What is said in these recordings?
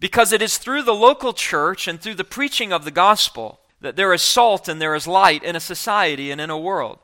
Because it is through the local church and through the preaching of the gospel that there is salt and there is light in a society and in a world.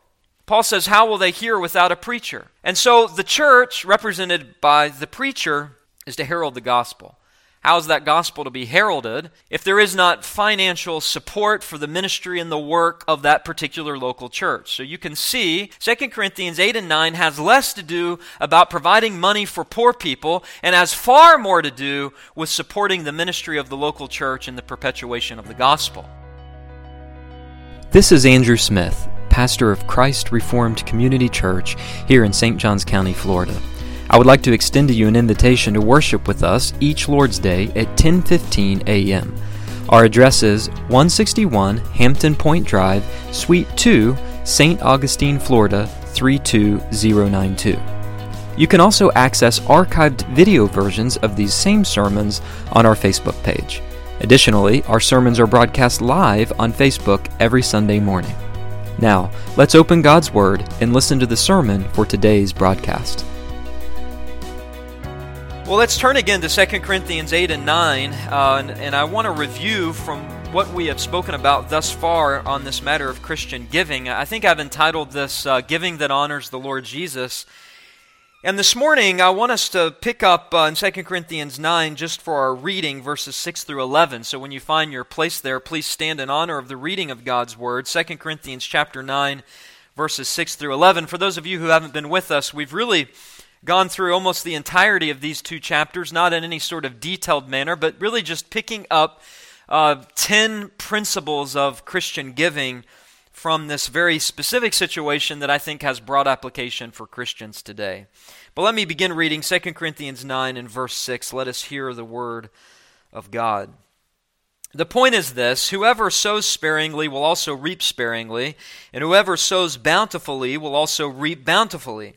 Paul says, How will they hear without a preacher? And so the church, represented by the preacher, is to herald the gospel. How is that gospel to be heralded if there is not financial support for the ministry and the work of that particular local church? So you can see 2 Corinthians 8 and 9 has less to do about providing money for poor people and has far more to do with supporting the ministry of the local church and the perpetuation of the gospel. This is Andrew Smith, pastor of Christ Reformed Community Church here in St. Johns County, Florida. I would like to extend to you an invitation to worship with us each Lord's Day at 10:15 a.m. Our address is 161 Hampton Point Drive, Suite 2, St. Augustine, Florida 32092. You can also access archived video versions of these same sermons on our Facebook page. Additionally, our sermons are broadcast live on Facebook every Sunday morning. Now, let's open God's Word and listen to the sermon for today's broadcast. Well, let's turn again to 2 Corinthians 8 and 9, uh, and, and I want to review from what we have spoken about thus far on this matter of Christian giving. I think I've entitled this uh, Giving That Honors the Lord Jesus. And this morning, I want us to pick up uh, in 2 Corinthians 9 just for our reading, verses 6 through 11. So when you find your place there, please stand in honor of the reading of God's Word. 2 Corinthians chapter 9, verses 6 through 11. For those of you who haven't been with us, we've really gone through almost the entirety of these two chapters, not in any sort of detailed manner, but really just picking up uh, 10 principles of Christian giving from this very specific situation that I think has broad application for Christians today. But let me begin reading 2 Corinthians 9 and verse 6. Let us hear the word of God. The point is this whoever sows sparingly will also reap sparingly, and whoever sows bountifully will also reap bountifully.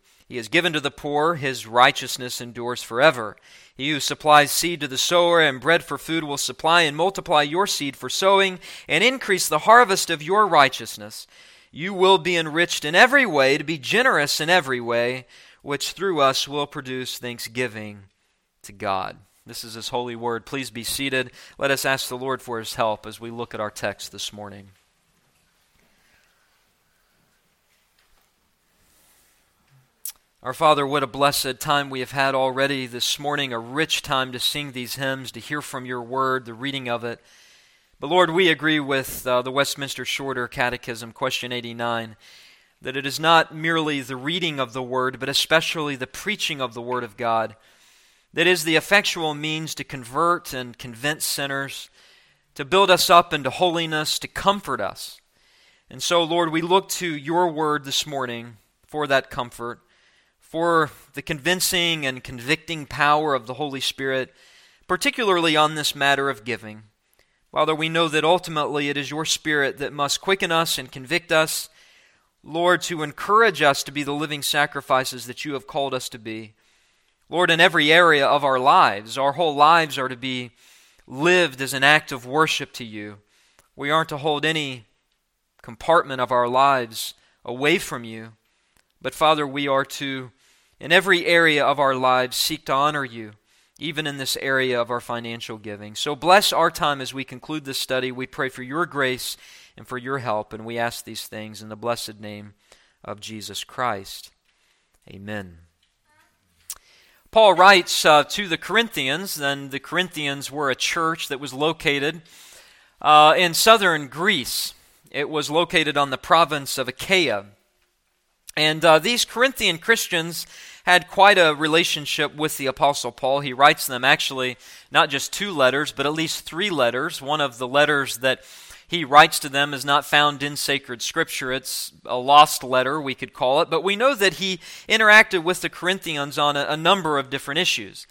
He has given to the poor, His righteousness endures forever. He who supplies seed to the sower and bread for food will supply and multiply your seed for sowing and increase the harvest of your righteousness. You will be enriched in every way to be generous in every way, which through us will produce thanksgiving to God. This is His holy word. Please be seated. Let us ask the Lord for His help as we look at our text this morning. Our Father, what a blessed time we have had already this morning, a rich time to sing these hymns, to hear from your word, the reading of it. But Lord, we agree with uh, the Westminster Shorter Catechism, question 89, that it is not merely the reading of the word, but especially the preaching of the word of God that is the effectual means to convert and convince sinners, to build us up into holiness, to comfort us. And so, Lord, we look to your word this morning for that comfort for the convincing and convicting power of the Holy Spirit, particularly on this matter of giving. Father, we know that ultimately it is your Spirit that must quicken us and convict us, Lord, to encourage us to be the living sacrifices that you have called us to be. Lord, in every area of our lives, our whole lives are to be lived as an act of worship to you. We aren't to hold any compartment of our lives away from you, but Father, we are to in every area of our lives, seek to honor you, even in this area of our financial giving. So bless our time as we conclude this study. We pray for your grace and for your help, and we ask these things in the blessed name of Jesus Christ. Amen. Paul writes uh, to the Corinthians, and the Corinthians were a church that was located uh, in southern Greece. It was located on the province of Achaia. And uh, these Corinthian Christians had quite a relationship with the Apostle Paul. He writes them actually not just two letters, but at least three letters. One of the letters that he writes to them is not found in sacred scripture. It's a lost letter, we could call it. But we know that he interacted with the Corinthians on a, a number of different issues.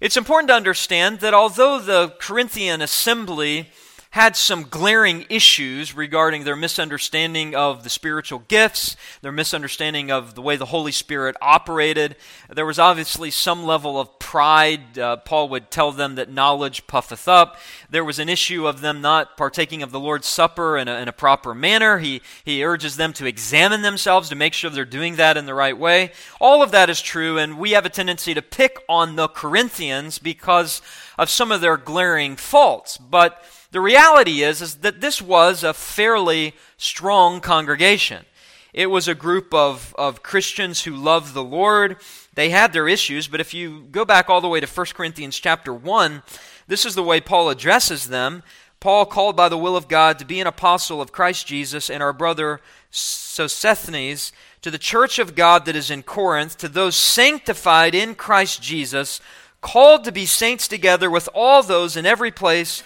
It's important to understand that although the Corinthian assembly had some glaring issues regarding their misunderstanding of the spiritual gifts, their misunderstanding of the way the Holy Spirit operated. There was obviously some level of pride. Uh, Paul would tell them that knowledge puffeth up. There was an issue of them not partaking of the Lord's Supper in a, in a proper manner. He, he urges them to examine themselves to make sure they're doing that in the right way. All of that is true, and we have a tendency to pick on the Corinthians because of some of their glaring faults. But the reality is, is that this was a fairly strong congregation. It was a group of, of Christians who loved the Lord. They had their issues, but if you go back all the way to 1 Corinthians chapter 1, this is the way Paul addresses them. Paul, called by the will of God to be an apostle of Christ Jesus, and our brother Sosthenes, to the church of God that is in Corinth, to those sanctified in Christ Jesus, called to be saints together with all those in every place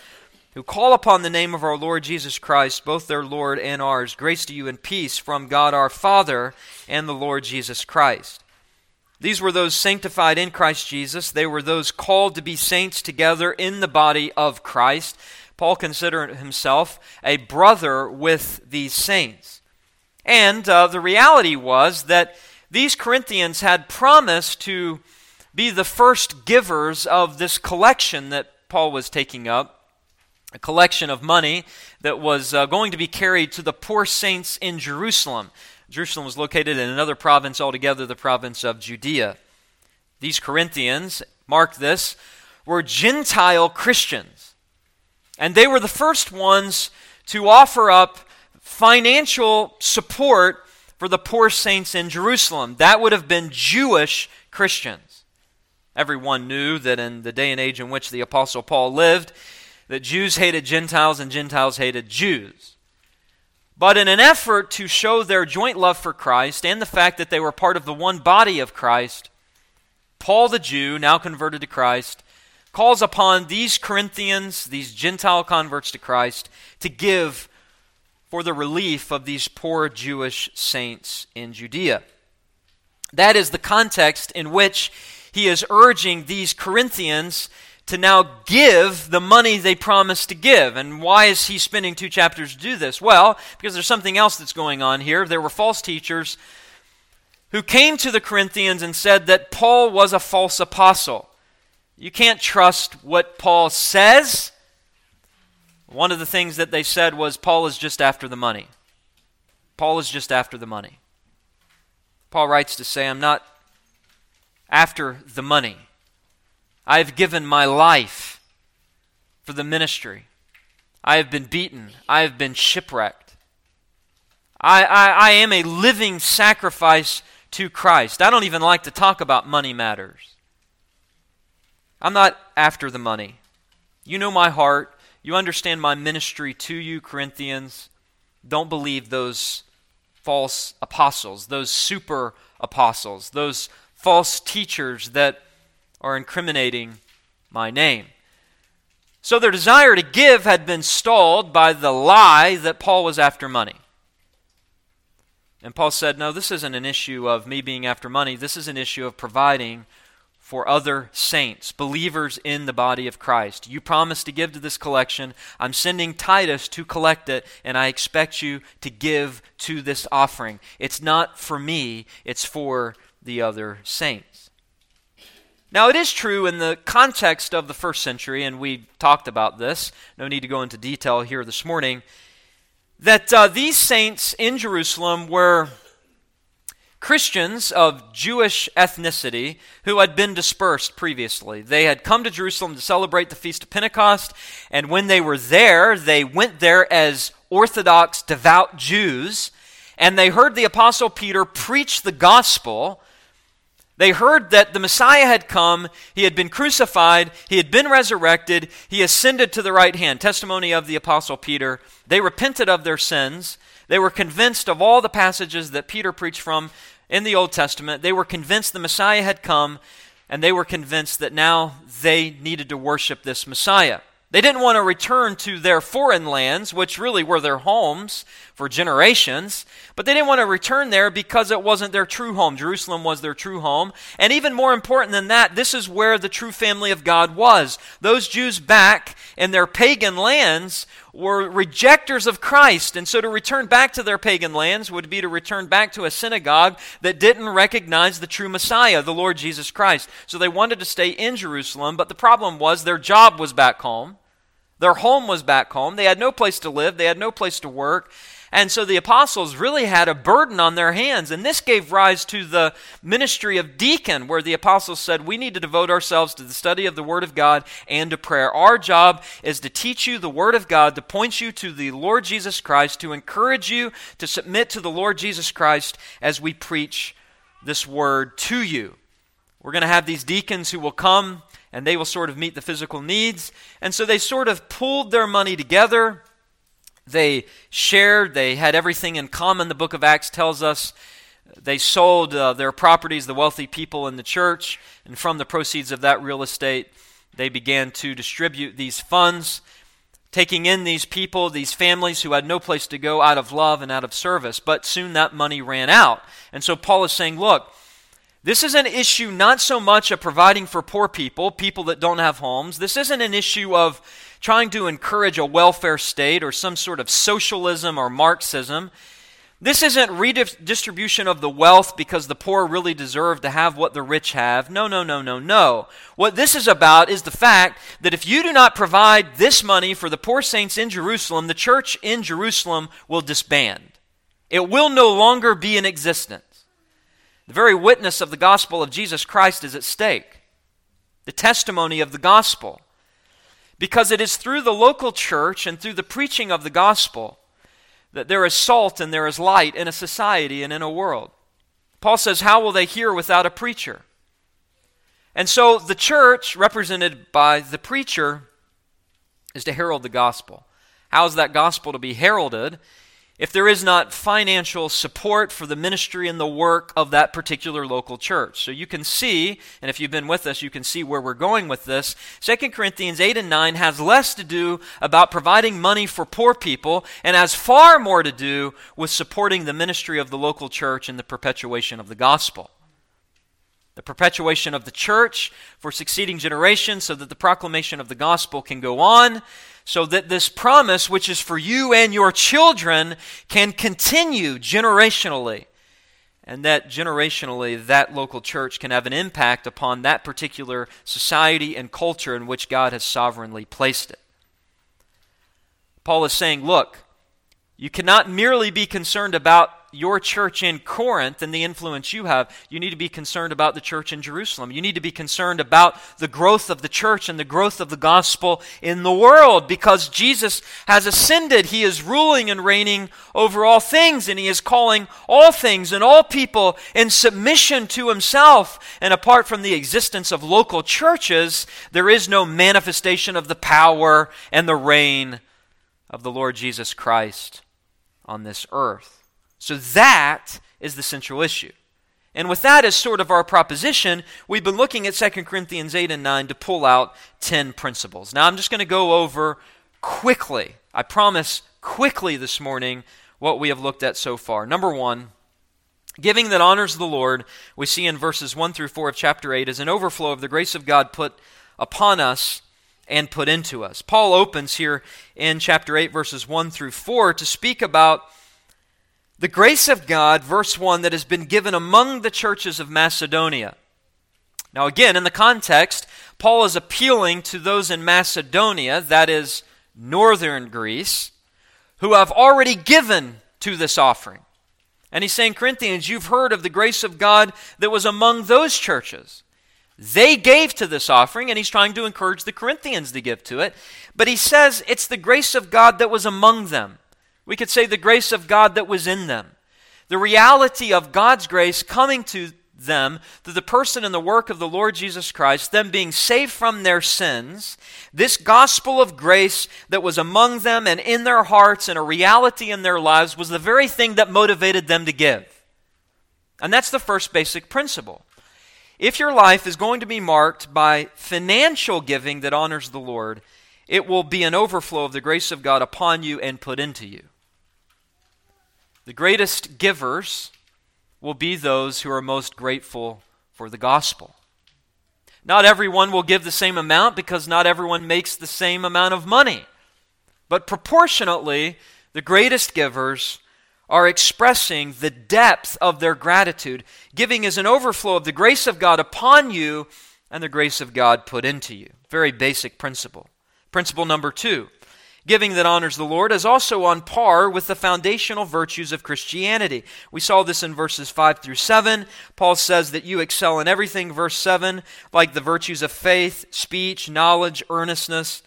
who call upon the name of our Lord Jesus Christ, both their Lord and ours. Grace to you and peace from God our Father and the Lord Jesus Christ. These were those sanctified in Christ Jesus. They were those called to be saints together in the body of Christ. Paul considered himself a brother with these saints. And uh, the reality was that these Corinthians had promised to be the first givers of this collection that Paul was taking up a collection of money that was uh, going to be carried to the poor saints in Jerusalem. Jerusalem was located in another province altogether, the province of Judea. These Corinthians, mark this, were Gentile Christians. And they were the first ones to offer up financial support for the poor saints in Jerusalem. That would have been Jewish Christians. Everyone knew that in the day and age in which the Apostle Paul lived, that Jews hated Gentiles and Gentiles hated Jews. But in an effort to show their joint love for Christ and the fact that they were part of the one body of Christ, Paul the Jew, now converted to Christ, calls upon these Corinthians, these Gentile converts to Christ, to give for the relief of these poor Jewish saints in Judea. That is the context in which he is urging these Corinthians to now give the money they promised to give. And why is he spending two chapters to do this? Well, because there's something else that's going on here. There were false teachers who came to the Corinthians and said that Paul was a false apostle. You can't trust what Paul says. One of the things that they said was Paul is just after the money. Paul is just after the money. Paul writes to say, I'm not after the money. I have given my life for the ministry. I have been beaten. I have been shipwrecked. I, I, I am a living sacrifice to Christ. I don't even like to talk about money matters. I'm not after the money. You know my heart. You understand my ministry to you, Corinthians. Don't believe those false apostles, those super apostles, those false teachers that are incriminating my name. So their desire to give had been stalled by the lie that Paul was after money. And Paul said, No, this isn't an issue of me being after money. This is an issue of providing for other saints, believers in the body of Christ. You promised to give to this collection. I'm sending Titus to collect it, and I expect you to give to this offering. It's not for me, it's for the other saints. Now, it is true in the context of the first century, and we talked about this, no need to go into detail here this morning, that uh, these saints in Jerusalem were Christians of Jewish ethnicity who had been dispersed previously. They had come to Jerusalem to celebrate the Feast of Pentecost, and when they were there, they went there as Orthodox, devout Jews, and they heard the Apostle Peter preach the gospel they heard that the Messiah had come, he had been crucified, he had been resurrected, he ascended to the right hand. Testimony of the Apostle Peter. They repented of their sins. They were convinced of all the passages that Peter preached from in the Old Testament. They were convinced the Messiah had come, and they were convinced that now they needed to worship this Messiah. They didn't want to return to their foreign lands, which really were their homes for generations, but they didn't want to return there because it wasn't their true home. Jerusalem was their true home. And even more important than that, this is where the true family of God was. Those Jews back in their pagan lands were rejectors of Christ. And so to return back to their pagan lands would be to return back to a synagogue that didn't recognize the true Messiah, the Lord Jesus Christ. So they wanted to stay in Jerusalem, but the problem was their job was back home. Their home was back home. They had no place to live, they had no place to work. And so the apostles really had a burden on their hands. And this gave rise to the ministry of deacon, where the apostles said, We need to devote ourselves to the study of the Word of God and to prayer. Our job is to teach you the Word of God, to point you to the Lord Jesus Christ, to encourage you to submit to the Lord Jesus Christ as we preach this Word to you. We're going to have these deacons who will come and they will sort of meet the physical needs. And so they sort of pulled their money together they shared, they had everything in common, the book of Acts tells us. They sold uh, their properties, the wealthy people in the church, and from the proceeds of that real estate, they began to distribute these funds, taking in these people, these families who had no place to go out of love and out of service. But soon that money ran out. And so Paul is saying, look, this is an issue not so much of providing for poor people, people that don't have homes. This isn't an issue of trying to encourage a welfare state or some sort of socialism or Marxism. This isn't redistribution of the wealth because the poor really deserve to have what the rich have. No, no, no, no, no. What this is about is the fact that if you do not provide this money for the poor saints in Jerusalem, the church in Jerusalem will disband. It will no longer be in existence. The very witness of the gospel of Jesus Christ is at stake. The testimony of the gospel because it is through the local church and through the preaching of the gospel that there is salt and there is light in a society and in a world. Paul says, How will they hear without a preacher? And so the church, represented by the preacher, is to herald the gospel. How is that gospel to be heralded? If there is not financial support for the ministry and the work of that particular local church. So you can see, and if you've been with us, you can see where we're going with this. 2 Corinthians 8 and 9 has less to do about providing money for poor people and has far more to do with supporting the ministry of the local church and the perpetuation of the gospel the perpetuation of the church for succeeding generations so that the proclamation of the gospel can go on, so that this promise, which is for you and your children, can continue generationally. And that generationally, that local church can have an impact upon that particular society and culture in which God has sovereignly placed it. Paul is saying, look, you cannot merely be concerned about your church in Corinth and the influence you have, you need to be concerned about the church in Jerusalem. You need to be concerned about the growth of the church and the growth of the gospel in the world because Jesus has ascended. He is ruling and reigning over all things, and He is calling all things and all people in submission to Himself. And apart from the existence of local churches, there is no manifestation of the power and the reign of the Lord Jesus Christ on this earth. So that is the central issue. And with that as sort of our proposition, we've been looking at 2 Corinthians 8 and 9 to pull out 10 principles. Now I'm just going to go over quickly, I promise quickly this morning, what we have looked at so far. Number one, giving that honors the Lord, we see in verses 1 through 4 of chapter 8, is an overflow of the grace of God put upon us and put into us. Paul opens here in chapter 8, verses 1 through 4, to speak about the grace of God, verse 1, that has been given among the churches of Macedonia. Now, again, in the context, Paul is appealing to those in Macedonia, that is, northern Greece, who have already given to this offering. And he's saying, Corinthians, you've heard of the grace of God that was among those churches. They gave to this offering, and he's trying to encourage the Corinthians to give to it. But he says it's the grace of God that was among them. We could say the grace of God that was in them. The reality of God's grace coming to them through the person and the work of the Lord Jesus Christ, them being saved from their sins, this gospel of grace that was among them and in their hearts and a reality in their lives was the very thing that motivated them to give. And that's the first basic principle. If your life is going to be marked by financial giving that honors the Lord, it will be an overflow of the grace of God upon you and put into you. The greatest givers will be those who are most grateful for the gospel. Not everyone will give the same amount because not everyone makes the same amount of money. But proportionately, the greatest givers are expressing the depth of their gratitude. Giving is an overflow of the grace of God upon you and the grace of God put into you. Very basic principle. Principle number two Giving that honors the Lord is also on par with the foundational virtues of Christianity. We saw this in verses 5 through 7. Paul says that you excel in everything, verse 7, like the virtues of faith, speech, knowledge, earnestness.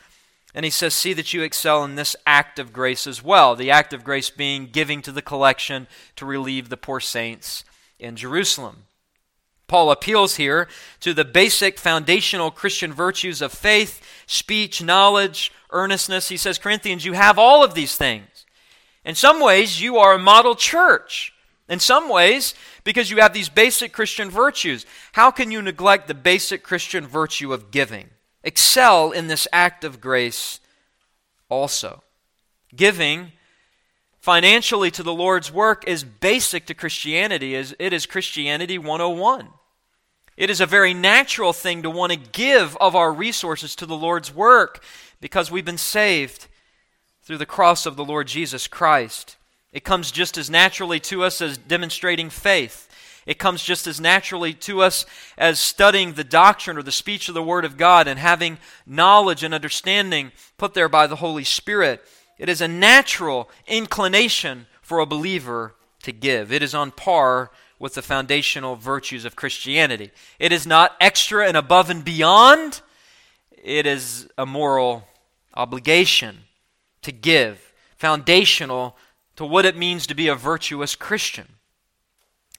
And he says, See that you excel in this act of grace as well. The act of grace being giving to the collection to relieve the poor saints in Jerusalem. Paul appeals here to the basic foundational Christian virtues of faith, speech, knowledge, earnestness. He says, Corinthians, you have all of these things. In some ways, you are a model church. In some ways, because you have these basic Christian virtues. How can you neglect the basic Christian virtue of giving? Excel in this act of grace also. Giving financially to the Lord's work is basic to Christianity, it is Christianity 101. It is a very natural thing to want to give of our resources to the Lord's work because we've been saved through the cross of the Lord Jesus Christ. It comes just as naturally to us as demonstrating faith. It comes just as naturally to us as studying the doctrine or the speech of the Word of God and having knowledge and understanding put there by the Holy Spirit. It is a natural inclination for a believer to give. It is on par with the foundational virtues of Christianity. It is not extra and above and beyond, it is a moral obligation to give, foundational to what it means to be a virtuous Christian.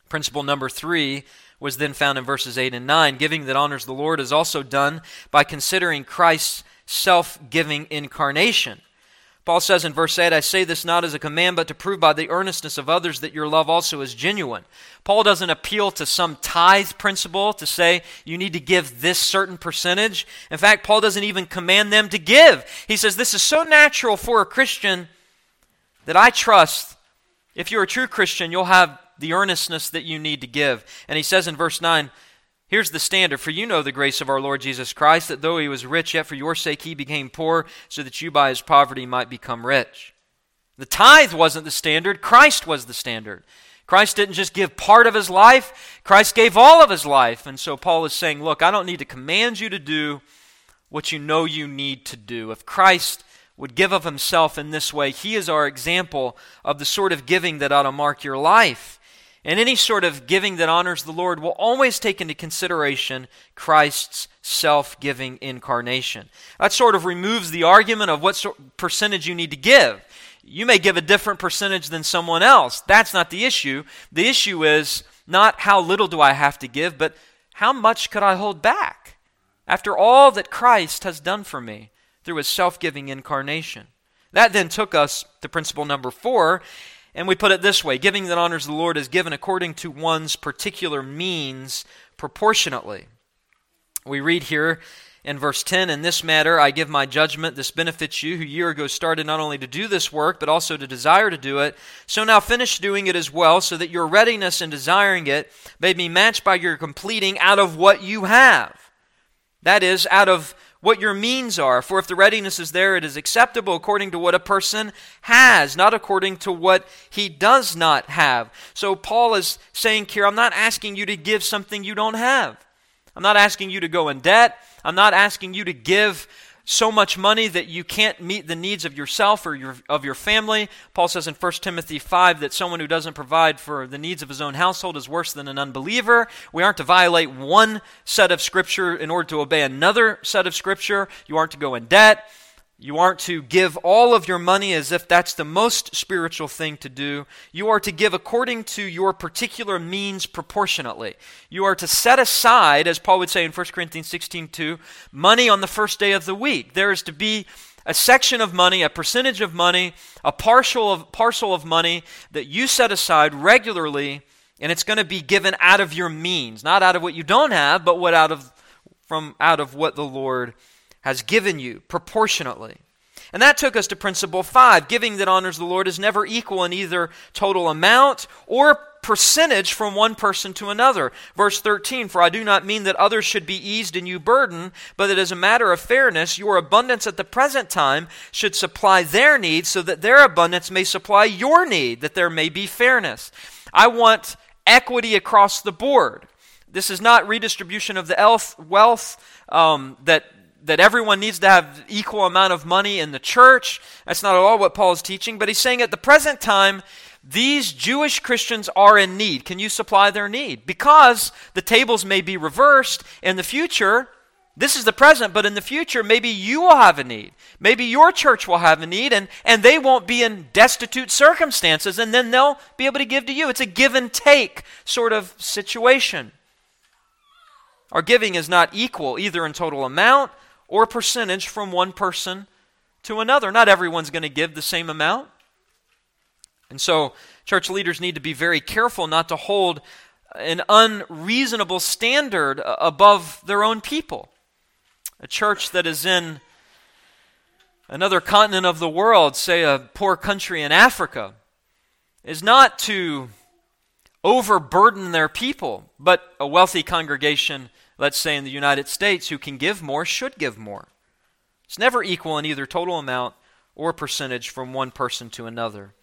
Principle number three was then found in verses 8 and 9. Giving that honors the Lord is also done by considering Christ's self giving incarnation. Paul says in verse 8, I say this not as a command, but to prove by the earnestness of others that your love also is genuine. Paul doesn't appeal to some tithe principle to say you need to give this certain percentage. In fact, Paul doesn't even command them to give. He says this is so natural for a Christian that I trust if you're a true Christian, you'll have the earnestness that you need to give. And he says in verse 9, Here's the standard For you know the grace of our Lord Jesus Christ, that though he was rich, yet for your sake he became poor, so that you by his poverty might become rich. The tithe wasn't the standard, Christ was the standard. Christ didn't just give part of his life, Christ gave all of his life. And so Paul is saying, Look, I don't need to command you to do what you know you need to do. If Christ would give of himself in this way, he is our example of the sort of giving that ought to mark your life. And any sort of giving that honors the Lord will always take into consideration Christ's self giving incarnation. That sort of removes the argument of what sort, percentage you need to give. You may give a different percentage than someone else. That's not the issue. The issue is not how little do I have to give, but how much could I hold back after all that Christ has done for me through his self giving incarnation. That then took us to principle number four, and we put it this way giving that honors the Lord is given according to one's particular means proportionately. We read here in verse 10 In this matter I give my judgment. This benefits you, who year ago started not only to do this work, but also to desire to do it. So now finish doing it as well, so that your readiness in desiring it may be matched by your completing out of what you have. That is, out of what your means are. For if the readiness is there, it is acceptable according to what a person has, not according to what he does not have. So Paul is saying here, I'm not asking you to give something you don't have. I'm not asking you to go in debt. I'm not asking you to give so much money that you can't meet the needs of yourself or your, of your family. Paul says in 1 Timothy 5 that someone who doesn't provide for the needs of his own household is worse than an unbeliever. We aren't to violate one set of Scripture in order to obey another set of Scripture. You aren't to go in debt. You aren't to give all of your money as if that's the most spiritual thing to do. You are to give according to your particular means proportionately. You are to set aside, as Paul would say in 1 Corinthians 16 2, money on the first day of the week. There is to be a section of money, a percentage of money, a partial of, parcel of money that you set aside regularly, and it's going to be given out of your means, not out of what you don't have, but what out of from out of what the Lord has given you proportionately. And that took us to principle five. Giving that honors the Lord is never equal in either total amount or percentage from one person to another. Verse 13 For I do not mean that others should be eased and you burden, but that as a matter of fairness, your abundance at the present time should supply their needs, so that their abundance may supply your need, that there may be fairness. I want equity across the board. This is not redistribution of the wealth um, that that everyone needs to have equal amount of money in the church. That's not at all what Paul is teaching, but he's saying at the present time, these Jewish Christians are in need. Can you supply their need? Because the tables may be reversed in the future. This is the present, but in the future, maybe you will have a need. Maybe your church will have a need, and, and they won't be in destitute circumstances, and then they'll be able to give to you. It's a give and take sort of situation. Our giving is not equal, either in total amount or percentage from one person to another. Not everyone's going to give the same amount. And so, church leaders need to be very careful not to hold an unreasonable standard above their own people. A church that is in another continent of the world, say a poor country in Africa, is not to overburden their people, but a wealthy congregation let's say in the United States, who can give more should give more. It's never equal in either total amount or percentage from one person to another.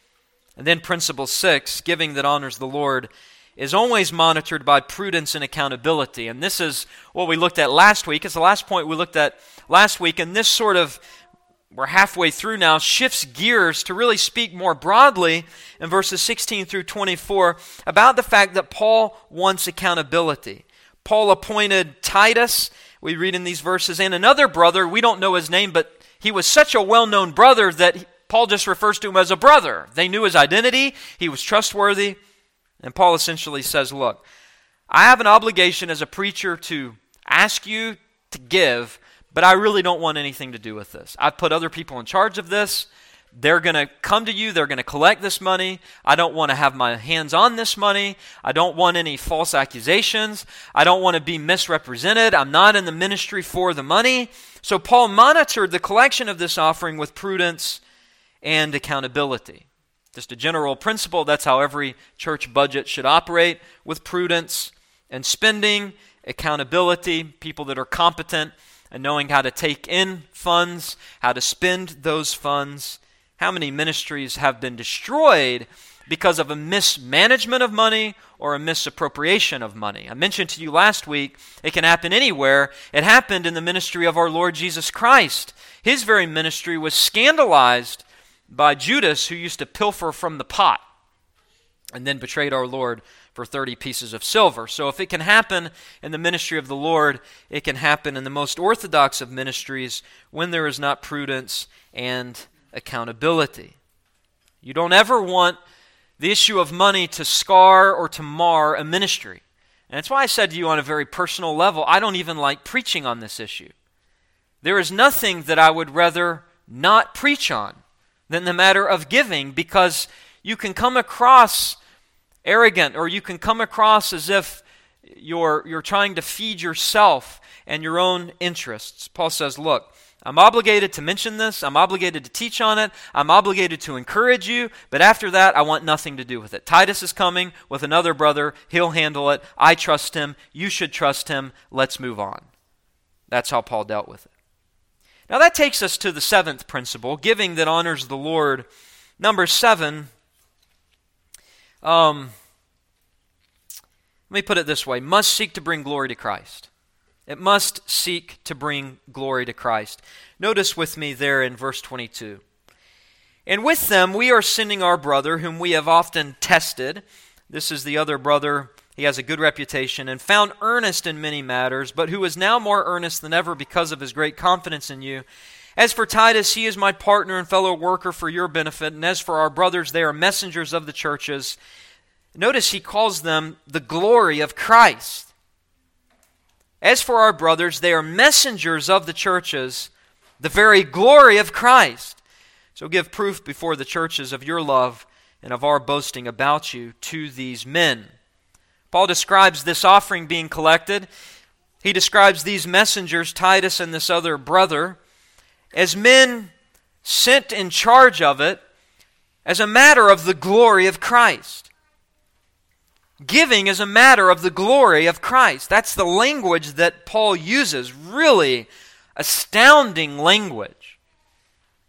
And then principle six giving that honors the Lord is always monitored by prudence and accountability. And this is what we looked at last week. It's the last point we looked at last week. And this sort of, we're halfway through now, shifts gears to really speak more broadly in verses 16 through 24 about the fact that Paul wants accountability. Paul appointed Titus, we read in these verses, and another brother, we don't know his name, but he was such a well known brother that Paul just refers to him as a brother. They knew his identity, he was trustworthy, and Paul essentially says, Look, I have an obligation as a preacher to ask you to give, but I really don't want anything to do with this. I've put other people in charge of this. They're going to come to you. They're going to collect this money. I don't want to have my hands on this money. I don't want any false accusations. I don't want to be misrepresented. I'm not in the ministry for the money. So Paul monitored the collection of this offering with prudence and accountability. Just a general principle. That's how every church budget should operate with prudence and spending, accountability, people that are competent and knowing how to take in funds, how to spend those funds how many ministries have been destroyed because of a mismanagement of money or a misappropriation of money. I mentioned to you last week, it can happen anywhere. It happened in the ministry of our Lord Jesus Christ. His very ministry was scandalized by Judas, who used to pilfer from the pot and then betrayed our Lord for 30 pieces of silver. So if it can happen in the ministry of the Lord, it can happen in the most orthodox of ministries when there is not prudence and accountability. You don't ever want the issue of money to scar or to mar a ministry. And that's why I said to you on a very personal level, I don't even like preaching on this issue. There is nothing that I would rather not preach on than the matter of giving because you can come across arrogant or you can come across as if you're, you're trying to feed yourself and your own interests. Paul says, Look, I'm obligated to mention this. I'm obligated to teach on it. I'm obligated to encourage you. But after that, I want nothing to do with it. Titus is coming with another brother. He'll handle it. I trust him. You should trust him. Let's move on. That's how Paul dealt with it. Now, that takes us to the seventh principle giving that honors the Lord. Number seven. Um, let me put it this way must seek to bring glory to Christ. It must seek to bring glory to Christ. Notice with me there in verse 22. And with them we are sending our brother, whom we have often tested. This is the other brother. He has a good reputation and found earnest in many matters, but who is now more earnest than ever because of his great confidence in you. As for Titus, he is my partner and fellow worker for your benefit, and as for our brothers, they are messengers of the churches. Notice he calls them the glory of Christ. As for our brothers, they are messengers of the churches, the very glory of Christ. So give proof before the churches of your love and of our boasting about you to these men. Paul describes this offering being collected. He describes these messengers, Titus and this other brother, as men sent in charge of it as a matter of the glory of Christ. Giving is a matter of the glory of Christ. That's the language that Paul uses. Really astounding language.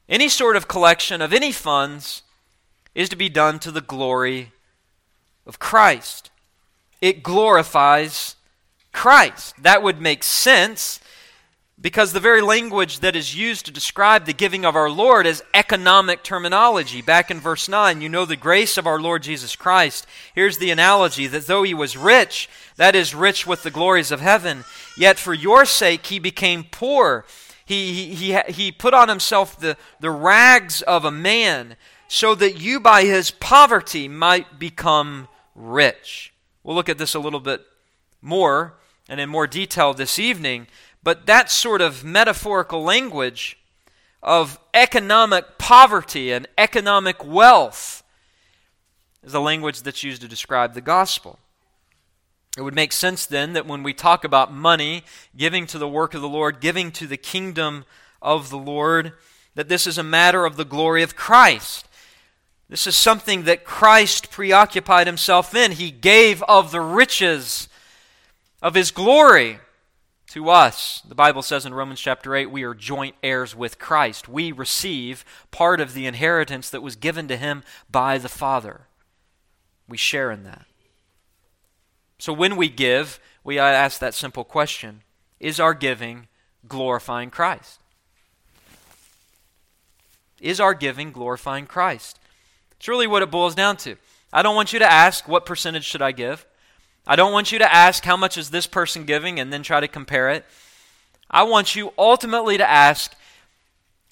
Any sort of collection of any funds is to be done to the glory of Christ. It glorifies Christ. That would make sense because the very language that is used to describe the giving of our Lord is economic terminology. Back in verse 9, you know the grace of our Lord Jesus Christ. Here's the analogy that though he was rich, that is, rich with the glories of heaven, yet for your sake he became poor. He, he, he, he put on himself the, the rags of a man so that you by his poverty might become rich. We'll look at this a little bit more and in more detail this evening. But that sort of metaphorical language of economic poverty and economic wealth is the language that's used to describe the gospel. It would make sense then that when we talk about money, giving to the work of the Lord, giving to the kingdom of the Lord, that this is a matter of the glory of Christ. This is something that Christ preoccupied himself in. He gave of the riches of his glory to us. The Bible says in Romans chapter 8, we are joint heirs with Christ. We receive part of the inheritance that was given to him by the Father. We share in that. So when we give, we ask that simple question Is our giving glorifying Christ? Is our giving glorifying Christ? It's really what it boils down to. I don't want you to ask, What percentage should I give? I don't want you to ask, how much is this person giving, and then try to compare it. I want you ultimately to ask,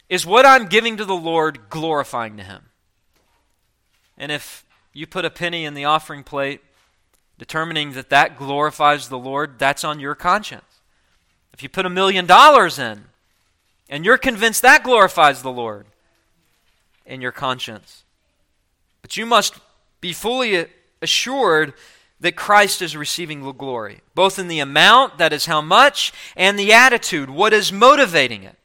is what I'm giving to the Lord glorifying to Him? And if you put a penny in the offering plate, determining that that glorifies the Lord, that's on your conscience. If you put a million dollars in, and you're convinced that glorifies the Lord, in your conscience. But you must be fully assured that Christ is receiving the glory, both in the amount, that is how much, and the attitude, what is motivating it.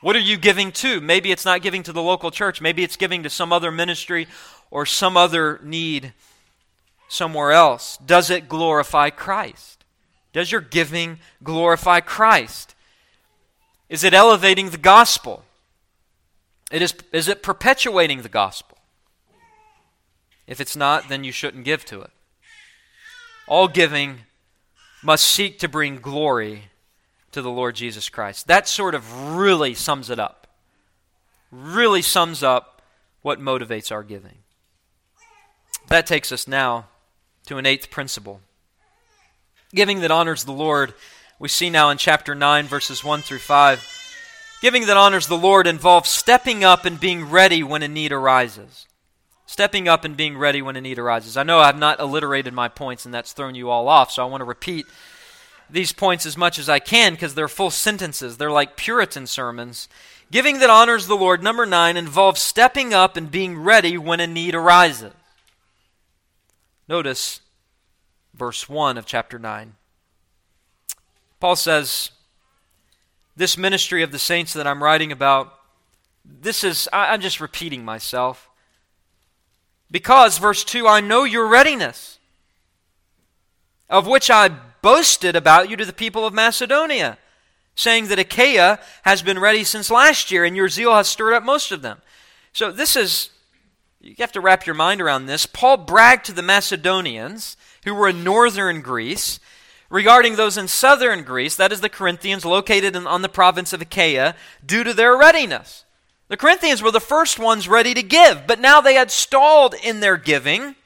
What are you giving to? Maybe it's not giving to the local church, maybe it's giving to some other ministry or some other need somewhere else. Does it glorify Christ? Does your giving glorify Christ? Is it elevating the gospel? It is, is it perpetuating the gospel? If it's not, then you shouldn't give to it. All giving must seek to bring glory to the Lord Jesus Christ. That sort of really sums it up. Really sums up what motivates our giving. That takes us now to an eighth principle. Giving that honors the Lord, we see now in chapter 9, verses 1 through 5. Giving that honors the Lord involves stepping up and being ready when a need arises stepping up and being ready when a need arises. I know I've not alliterated my points and that's thrown you all off, so I want to repeat these points as much as I can because they're full sentences. They're like Puritan sermons. Giving that honors the Lord, number nine, involves stepping up and being ready when a need arises. Notice verse 1 of chapter 9. Paul says, This ministry of the saints that I'm writing about, this is, I'm just repeating myself. Because, verse 2, I know your readiness, of which I boasted about you to the people of Macedonia, saying that Achaia has been ready since last year, and your zeal has stirred up most of them. So, this is, you have to wrap your mind around this. Paul bragged to the Macedonians, who were in northern Greece, regarding those in southern Greece, that is the Corinthians located in, on the province of Achaia, due to their readiness. The Corinthians were the first ones ready to give, but now they had stalled in their giving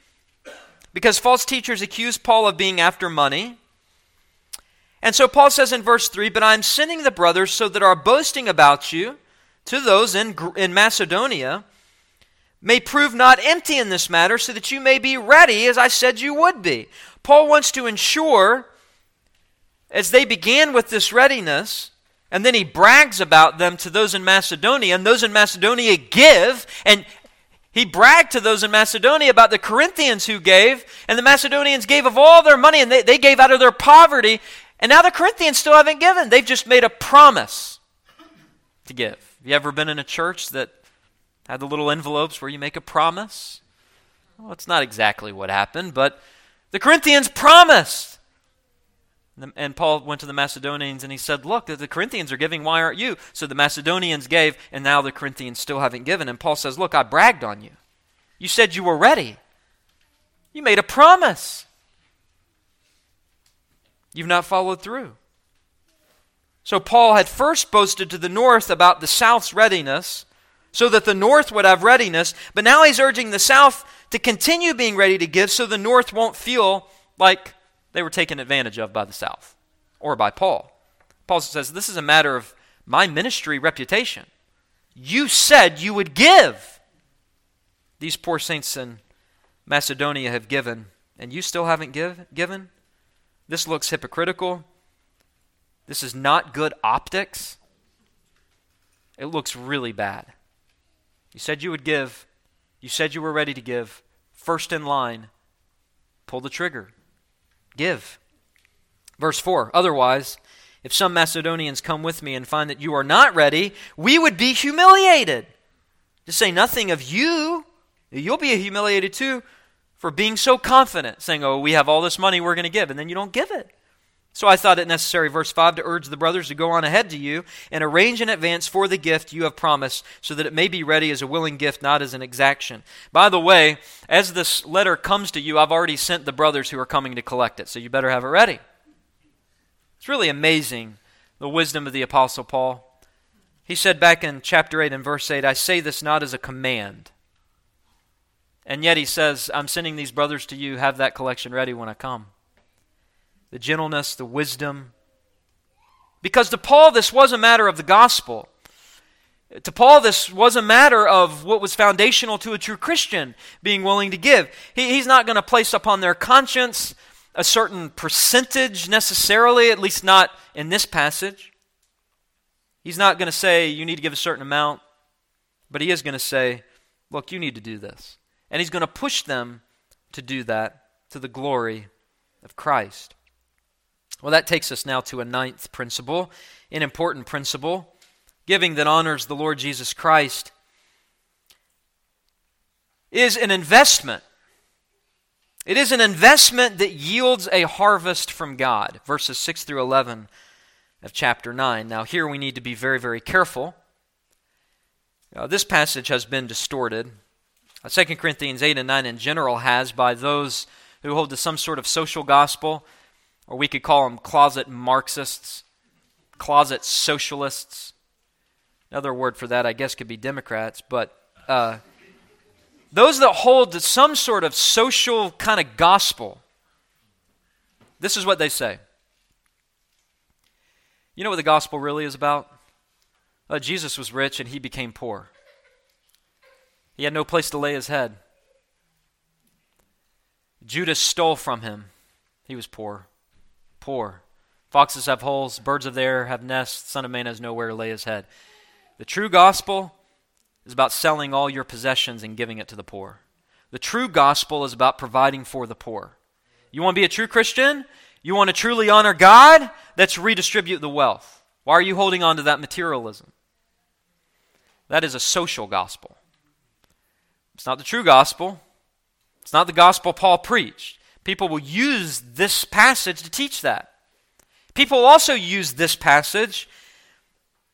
because false teachers accused Paul of being after money. And so Paul says in verse 3 But I am sending the brothers so that our boasting about you to those in, in Macedonia may prove not empty in this matter, so that you may be ready as I said you would be. Paul wants to ensure, as they began with this readiness, and then he brags about them to those in Macedonia, and those in Macedonia give, and he bragged to those in Macedonia about the Corinthians who gave, and the Macedonians gave of all their money, and they, they gave out of their poverty, and now the Corinthians still haven't given. They've just made a promise to give. Have you ever been in a church that had the little envelopes where you make a promise? Well, it's not exactly what happened, but The Corinthians promised. And Paul went to the Macedonians and he said, Look, the Corinthians are giving, why aren't you? So the Macedonians gave, and now the Corinthians still haven't given. And Paul says, Look, I bragged on you. You said you were ready. You made a promise. You've not followed through. So Paul had first boasted to the north about the south's readiness, so that the north would have readiness, but now he's urging the south to continue being ready to give so the north won't feel like they were taken advantage of by the south or by Paul. Paul says, This is a matter of my ministry reputation. You said you would give. These poor saints in Macedonia have given, and you still haven't give, given? This looks hypocritical. This is not good optics. It looks really bad. You said you would give. You said you were ready to give. First in line, pull the trigger. Give. Verse 4 Otherwise, if some Macedonians come with me and find that you are not ready, we would be humiliated. To say nothing of you, you'll be humiliated too for being so confident, saying, Oh, we have all this money we're going to give, and then you don't give it. So I thought it necessary, verse 5, to urge the brothers to go on ahead to you and arrange in advance for the gift you have promised, so that it may be ready as a willing gift, not as an exaction. By the way, as this letter comes to you, I've already sent the brothers who are coming to collect it, so you better have it ready. It's really amazing the wisdom of the Apostle Paul. He said back in chapter 8 and verse 8, I say this not as a command. And yet he says, I'm sending these brothers to you, have that collection ready when I come the gentleness, the wisdom. Because to Paul, this was a matter of the gospel. To Paul, this was a matter of what was foundational to a true Christian being willing to give. He, he's not going to place upon their conscience a certain percentage necessarily, at least not in this passage. He's not going to say you need to give a certain amount, but he is going to say, look, you need to do this. And he's going to push them to do that to the glory of Christ. Well, that takes us now to a ninth principle, an important principle. Giving that honors the Lord Jesus Christ is an investment. It is an investment that yields a harvest from God. Verses 6 through 11 of chapter 9. Now, here we need to be very, very careful. Uh, this passage has been distorted. Uh, 2 Corinthians 8 and 9 in general has by those who hold to some sort of social gospel or we could call them closet Marxists, closet socialists. Another word for that, I guess, could be Democrats, but uh, those that hold some sort of social kind of gospel, this is what they say. You know what the gospel really is about? Uh, Jesus was rich and he became poor. He had no place to lay his head. Judas stole from him. He was poor poor. Foxes have holes, birds of the air have nests, Son of Man has nowhere to lay his head. The true gospel is about selling all your possessions and giving it to the poor. The true gospel is about providing for the poor. You want to be a true Christian? You want to truly honor God? Let's redistribute the wealth. Why are you holding on to that materialism? That is a social gospel. It's not the true gospel. It's not the gospel Paul preached. People will use this passage to teach that. People will also use this passage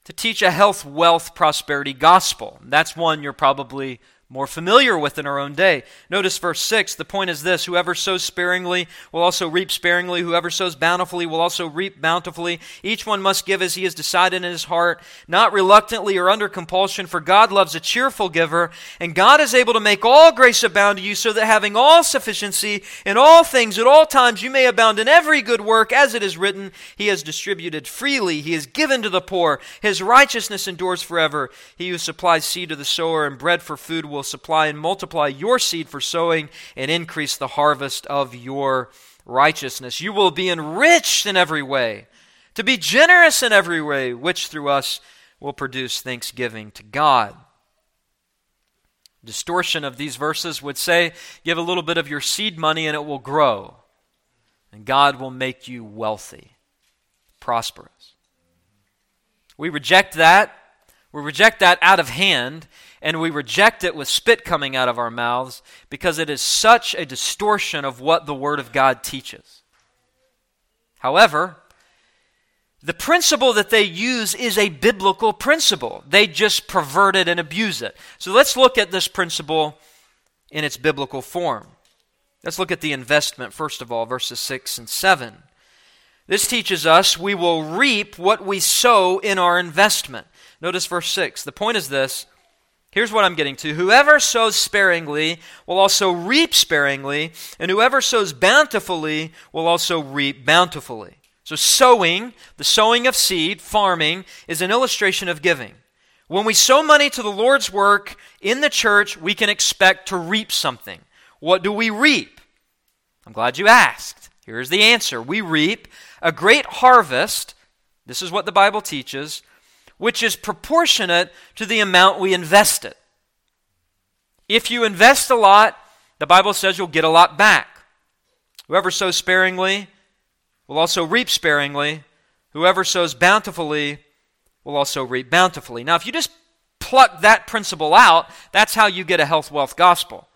to teach a health, wealth, prosperity gospel. That's one you're probably more familiar with in our own day. Notice verse 6. The point is this Whoever sows sparingly will also reap sparingly. Whoever sows bountifully will also reap bountifully. Each one must give as he has decided in his heart, not reluctantly or under compulsion, for God loves a cheerful giver. And God is able to make all grace abound to you, so that having all sufficiency in all things at all times, you may abound in every good work, as it is written, He has distributed freely, He has given to the poor. His righteousness endures forever. He who supplies seed to the sower and bread for food will will supply and multiply your seed for sowing and increase the harvest of your righteousness. You will be enriched in every way, to be generous in every way, which through us will produce thanksgiving to God. Distortion of these verses would say give a little bit of your seed money and it will grow, and God will make you wealthy, prosperous. We reject that We reject that out of hand, and we reject it with spit coming out of our mouths because it is such a distortion of what the Word of God teaches. However, the principle that they use is a biblical principle. They just pervert it and abuse it. So let's look at this principle in its biblical form. Let's look at the investment, first of all, verses 6 and 7. This teaches us we will reap what we sow in our investment. Notice verse 6. The point is this. Here's what I'm getting to. Whoever sows sparingly will also reap sparingly, and whoever sows bountifully will also reap bountifully. So, sowing, the sowing of seed, farming, is an illustration of giving. When we sow money to the Lord's work in the church, we can expect to reap something. What do we reap? I'm glad you asked. Here's the answer we reap a great harvest. This is what the Bible teaches, which is proportionate to the amount we invested. If you invest a lot, the Bible says you'll get a lot back. Whoever sows sparingly will also reap sparingly. Whoever sows bountifully will also reap bountifully. Now, if you just pluck that principle out, that's how you get a health, wealth gospel.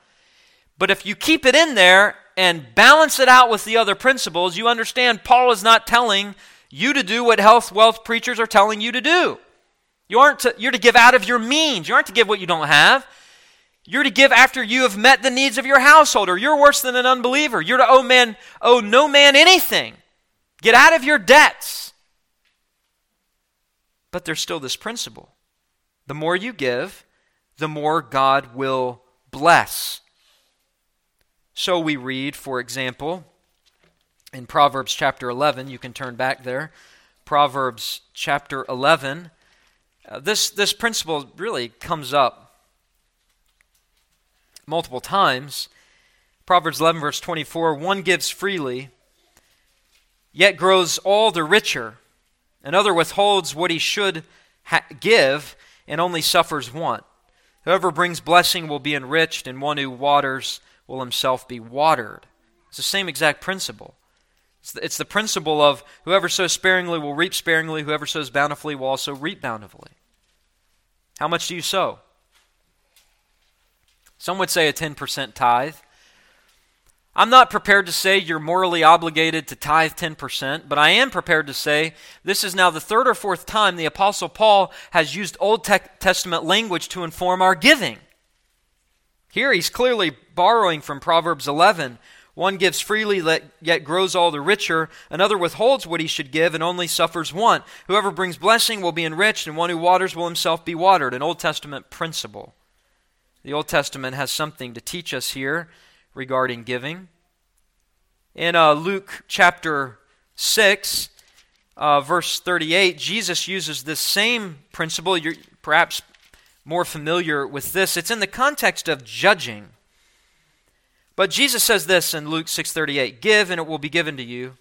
But if you keep it in there and balance it out with the other principles, you understand Paul is not telling you to do what health, wealth preachers are telling you to do. You aren't to, you're to give out of your means. You aren't to give what you don't have. You're to give after you have met the needs of your household, or you're worse than an unbeliever. You're to owe man, owe no man anything. Get out of your debts. But there's still this principle. The more you give, the more God will bless. So we read, for example, in Proverbs chapter 11, you can turn back there. Proverbs chapter 11. This, this principle really comes up multiple times. Proverbs 11, verse 24 one gives freely, yet grows all the richer. Another withholds what he should ha- give and only suffers want. Whoever brings blessing will be enriched, and one who waters will himself be watered. It's the same exact principle. It's the, it's the principle of whoever sows sparingly will reap sparingly, whoever sows bountifully will also reap bountifully. How much do you sow? Some would say a 10% tithe. I'm not prepared to say you're morally obligated to tithe 10%, but I am prepared to say this is now the third or fourth time the Apostle Paul has used Old Testament language to inform our giving. Here he's clearly borrowing from Proverbs 11. One gives freely, yet grows all the richer. Another withholds what he should give and only suffers want. Whoever brings blessing will be enriched, and one who waters will himself be watered. An Old Testament principle. The Old Testament has something to teach us here regarding giving. In uh, Luke chapter 6, uh, verse 38, Jesus uses this same principle. You're perhaps more familiar with this. It's in the context of judging. But Jesus says this in Luke 6:38, "Give and it will be given to you.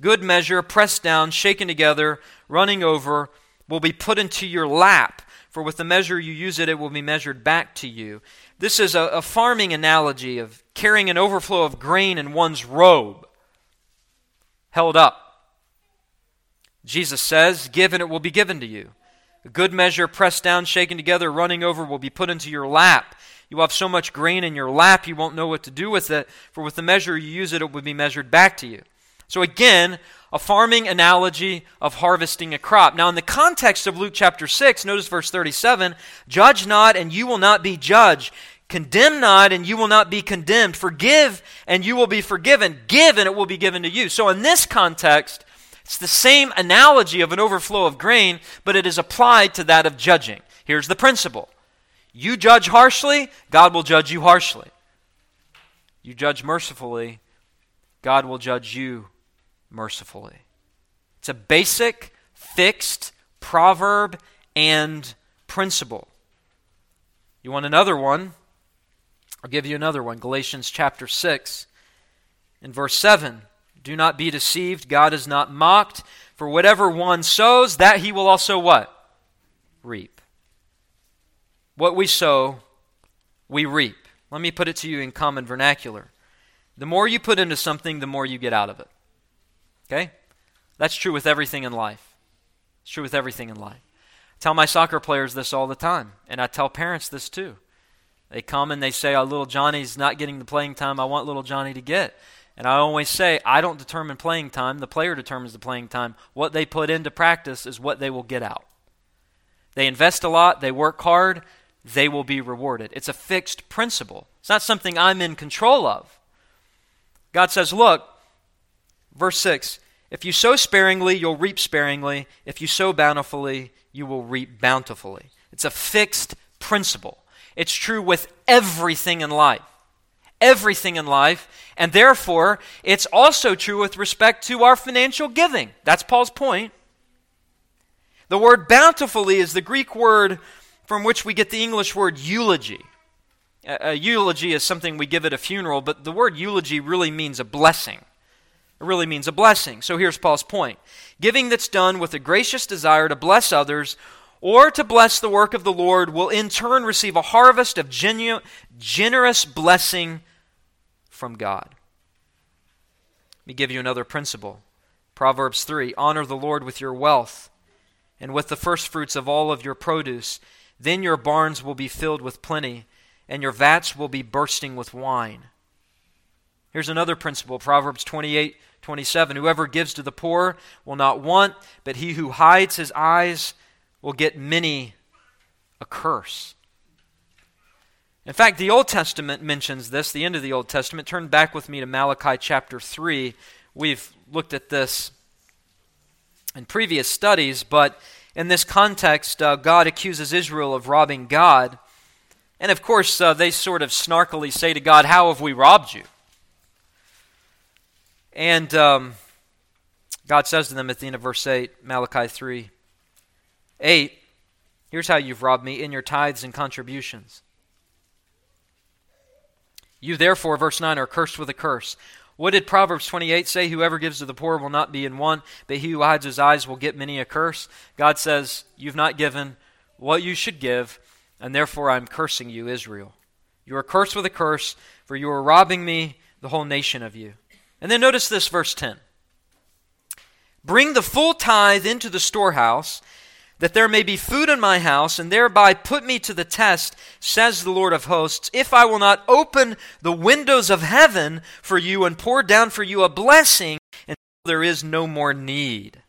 Good measure, pressed down, shaken together, running over, will be put into your lap, for with the measure you use it it will be measured back to you." This is a, a farming analogy of carrying an overflow of grain in one's robe held up. Jesus says, "Give and it will be given to you." A good measure, pressed down, shaken together, running over, will be put into your lap. You have so much grain in your lap, you won't know what to do with it, for with the measure you use it, it will be measured back to you. So, again, a farming analogy of harvesting a crop. Now, in the context of Luke chapter 6, notice verse 37 Judge not, and you will not be judged. Condemn not, and you will not be condemned. Forgive, and you will be forgiven. Give, and it will be given to you. So, in this context, it's the same analogy of an overflow of grain, but it is applied to that of judging. Here's the principle you judge harshly, God will judge you harshly. You judge mercifully, God will judge you mercifully. It's a basic, fixed proverb and principle. You want another one? I'll give you another one. Galatians chapter 6 in verse 7. Do not be deceived. God is not mocked. For whatever one sows, that he will also what? Reap. What we sow, we reap. Let me put it to you in common vernacular. The more you put into something, the more you get out of it. Okay? That's true with everything in life. It's true with everything in life. I tell my soccer players this all the time, and I tell parents this too. They come and they say, oh, little Johnny's not getting the playing time I want little Johnny to get. And I always say, I don't determine playing time. The player determines the playing time. What they put into practice is what they will get out. They invest a lot, they work hard, they will be rewarded. It's a fixed principle. It's not something I'm in control of. God says, Look, verse 6 if you sow sparingly, you'll reap sparingly. If you sow bountifully, you will reap bountifully. It's a fixed principle. It's true with everything in life. Everything in life. And therefore, it's also true with respect to our financial giving. That's Paul's point. The word bountifully is the Greek word from which we get the English word eulogy. A, a eulogy is something we give at a funeral, but the word eulogy really means a blessing. It really means a blessing. So here's Paul's point giving that's done with a gracious desire to bless others or to bless the work of the Lord will in turn receive a harvest of genu- generous blessing from God. Let me give you another principle. Proverbs 3 Honor the Lord with your wealth and with the firstfruits of all of your produce. Then your barns will be filled with plenty and your vats will be bursting with wine. Here's another principle Proverbs 28 27. Whoever gives to the poor will not want, but he who hides his eyes will get many a curse. In fact, the Old Testament mentions this, the end of the Old Testament. Turn back with me to Malachi chapter 3. We've looked at this in previous studies, but in this context, uh, God accuses Israel of robbing God. And of course, uh, they sort of snarkily say to God, How have we robbed you? And um, God says to them at the end of verse 8, Malachi 3 8, Here's how you've robbed me in your tithes and contributions. You therefore, verse 9, are cursed with a curse. What did Proverbs 28 say? Whoever gives to the poor will not be in want, but he who hides his eyes will get many a curse. God says, You've not given what you should give and therefore I'm cursing you, Israel. You are cursed with a curse, for you are robbing me, the whole nation of you. And then notice this, verse 10. Bring the full tithe into the storehouse, that there may be food in my house, and thereby put me to the test, says the Lord of hosts, if I will not open the windows of heaven for you and pour down for you a blessing until there is no more need.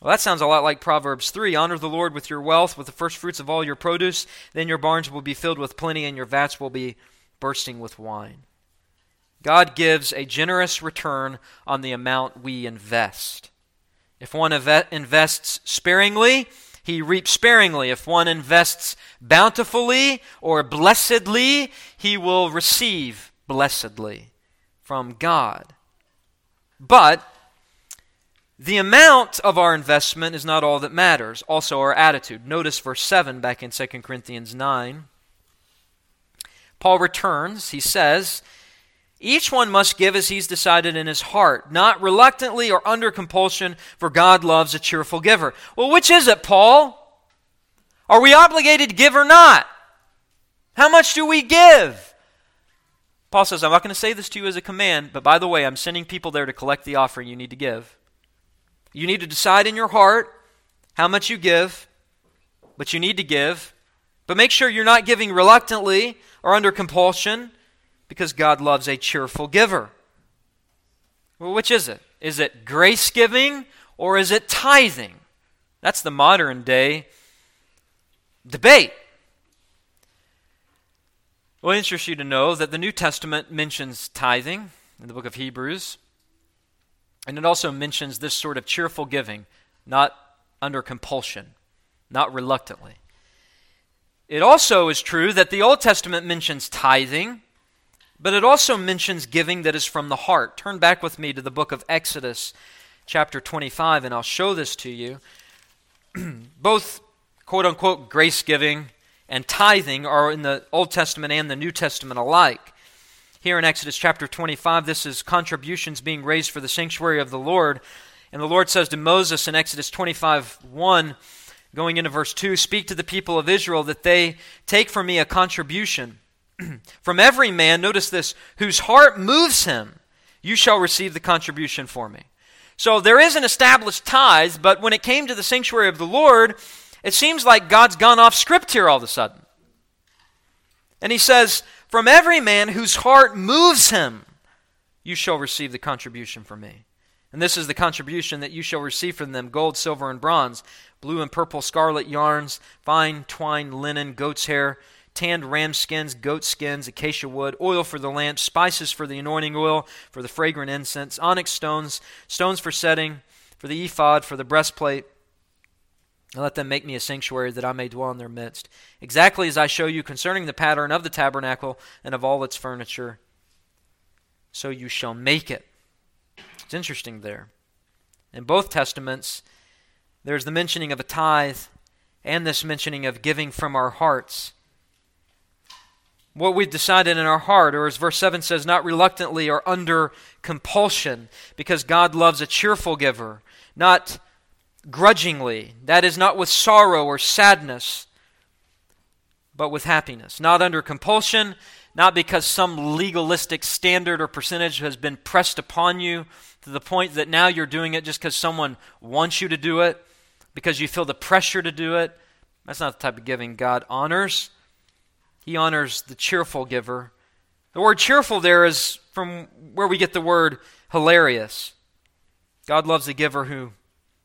Well, that sounds a lot like Proverbs 3. Honor the Lord with your wealth, with the first fruits of all your produce. Then your barns will be filled with plenty, and your vats will be bursting with wine. God gives a generous return on the amount we invest. If one invests sparingly, he reaps sparingly. If one invests bountifully or blessedly, he will receive blessedly from God. But the amount of our investment is not all that matters, also our attitude. Notice verse 7 back in 2 Corinthians 9. Paul returns. He says, Each one must give as he's decided in his heart, not reluctantly or under compulsion, for God loves a cheerful giver. Well, which is it, Paul? Are we obligated to give or not? How much do we give? Paul says, I'm not going to say this to you as a command, but by the way, I'm sending people there to collect the offering you need to give. You need to decide in your heart how much you give, but you need to give. But make sure you're not giving reluctantly or under compulsion because God loves a cheerful giver. Well, which is it? Is it grace giving or is it tithing? That's the modern day debate. Well, it interests you to know that the New Testament mentions tithing in the book of Hebrews. And it also mentions this sort of cheerful giving, not under compulsion, not reluctantly. It also is true that the Old Testament mentions tithing, but it also mentions giving that is from the heart. Turn back with me to the book of Exodus, chapter 25, and I'll show this to you. Both quote unquote grace giving and tithing are in the Old Testament and the New Testament alike. Here in Exodus chapter 25, this is contributions being raised for the sanctuary of the Lord. And the Lord says to Moses in Exodus 25 1, going into verse 2, Speak to the people of Israel that they take from me a contribution. from every man, notice this, whose heart moves him, you shall receive the contribution for me. So there is an established tithe, but when it came to the sanctuary of the Lord, It seems like God's gone off script here all of a sudden. And he says, From every man whose heart moves him, you shall receive the contribution from me. And this is the contribution that you shall receive from them gold, silver, and bronze, blue and purple, scarlet yarns, fine twined linen, goat's hair, tanned ram skins, goat skins, acacia wood, oil for the lamp, spices for the anointing oil, for the fragrant incense, onyx stones, stones for setting, for the ephod, for the breastplate. And let them make me a sanctuary that I may dwell in their midst, exactly as I show you concerning the pattern of the tabernacle and of all its furniture. So you shall make it. It's interesting there. In both testaments, there's the mentioning of a tithe and this mentioning of giving from our hearts. What we've decided in our heart, or as verse 7 says, not reluctantly or under compulsion, because God loves a cheerful giver, not grudgingly. That is not with sorrow or sadness, but with happiness. Not under compulsion, not because some legalistic standard or percentage has been pressed upon you to the point that now you're doing it just because someone wants you to do it, because you feel the pressure to do it. That's not the type of giving God honors. He honors the cheerful giver. The word cheerful there is from where we get the word hilarious. God loves a giver who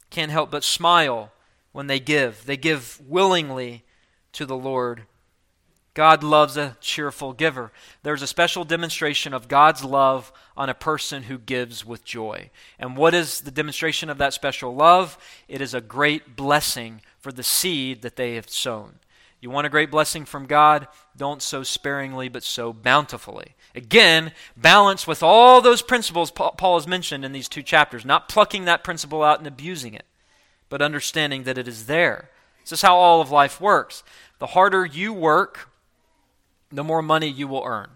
can't help but smile when they give. They give willingly to the Lord. God loves a cheerful giver. There's a special demonstration of God's love on a person who gives with joy. And what is the demonstration of that special love? It is a great blessing for the seed that they have sown. You want a great blessing from God? Don't sow sparingly, but sow bountifully. Again, balance with all those principles Paul has mentioned in these two chapters, not plucking that principle out and abusing it, but understanding that it is there. This is how all of life works. The harder you work, the more money you will earn.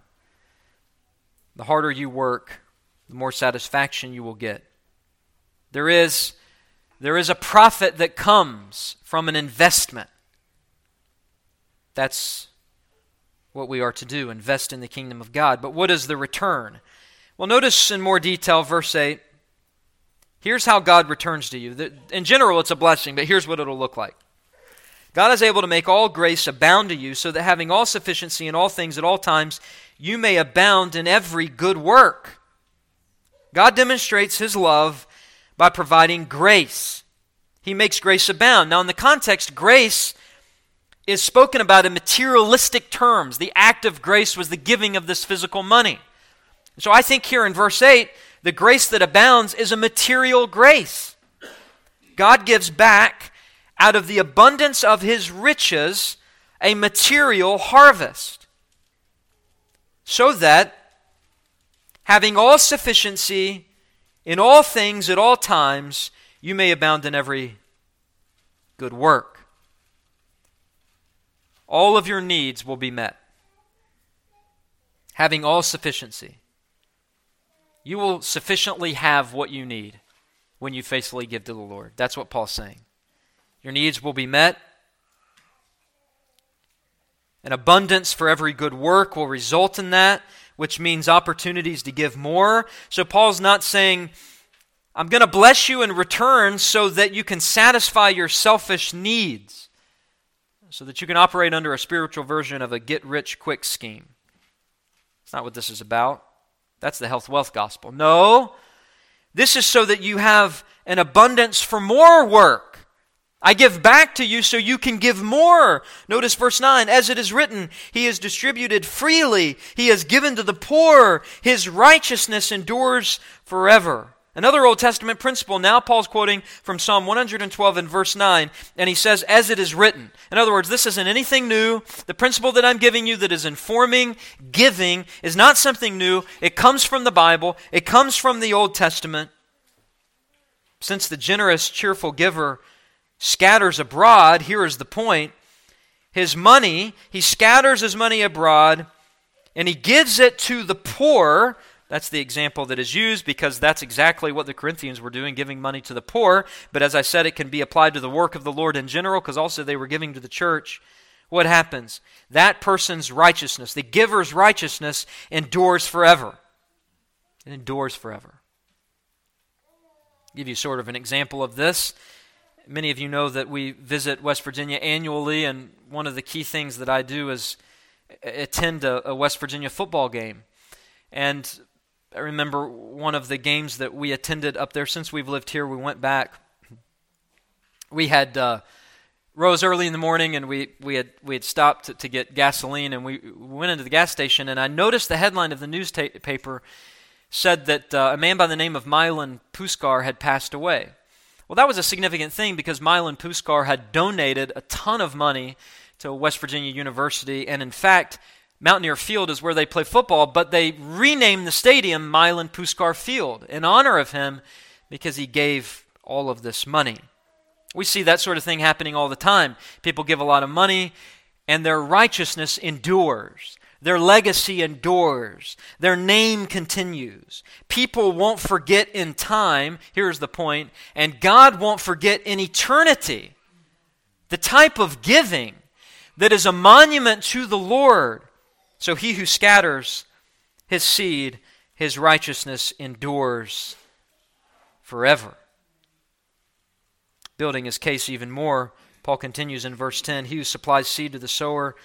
The harder you work, the more satisfaction you will get. There is, there is a profit that comes from an investment. That's what we are to do invest in the kingdom of God. But what is the return? Well, notice in more detail, verse 8. Here's how God returns to you. In general, it's a blessing, but here's what it'll look like. God is able to make all grace abound to you, so that having all sufficiency in all things at all times, you may abound in every good work. God demonstrates his love by providing grace. He makes grace abound. Now, in the context, grace is spoken about in materialistic terms. The act of grace was the giving of this physical money. So I think here in verse 8, the grace that abounds is a material grace. God gives back out of the abundance of his riches a material harvest, so that, having all sufficiency in all things at all times, you may abound in every good work. All of your needs will be met. Having all sufficiency. You will sufficiently have what you need when you faithfully give to the Lord. That's what Paul's saying. Your needs will be met. An abundance for every good work will result in that, which means opportunities to give more. So Paul's not saying, I'm going to bless you in return so that you can satisfy your selfish needs, so that you can operate under a spiritual version of a get rich quick scheme. It's not what this is about. That's the health wealth gospel. No, this is so that you have an abundance for more work. I give back to you so you can give more. Notice verse 9. As it is written, He has distributed freely, He has given to the poor, His righteousness endures forever. Another Old Testament principle. Now Paul's quoting from Psalm 112 and verse 9, and he says, As it is written. In other words, this isn't anything new. The principle that I'm giving you that is informing giving is not something new. It comes from the Bible, it comes from the Old Testament. Since the generous, cheerful giver scatters abroad, here is the point. His money, he scatters his money abroad and he gives it to the poor. That's the example that is used because that's exactly what the Corinthians were doing, giving money to the poor. But as I said, it can be applied to the work of the Lord in general because also they were giving to the church. What happens? That person's righteousness, the giver's righteousness, endures forever. It endures forever. I'll give you sort of an example of this Many of you know that we visit West Virginia annually, and one of the key things that I do is attend a, a West Virginia football game. And I remember one of the games that we attended up there since we've lived here. We went back. We had uh, rose early in the morning, and we, we had we had stopped to, to get gasoline, and we went into the gas station, and I noticed the headline of the newspaper said that uh, a man by the name of Milan Puskar had passed away. Well, that was a significant thing because Milan Puskar had donated a ton of money to West Virginia University, and in fact, Mountaineer Field is where they play football, but they renamed the stadium Milan Puskar Field in honor of him because he gave all of this money. We see that sort of thing happening all the time. People give a lot of money, and their righteousness endures. Their legacy endures. Their name continues. People won't forget in time, here's the point, and God won't forget in eternity. The type of giving that is a monument to the Lord so he who scatters his seed, his righteousness endures forever. Building his case even more, Paul continues in verse 10 He who supplies seed to the sower,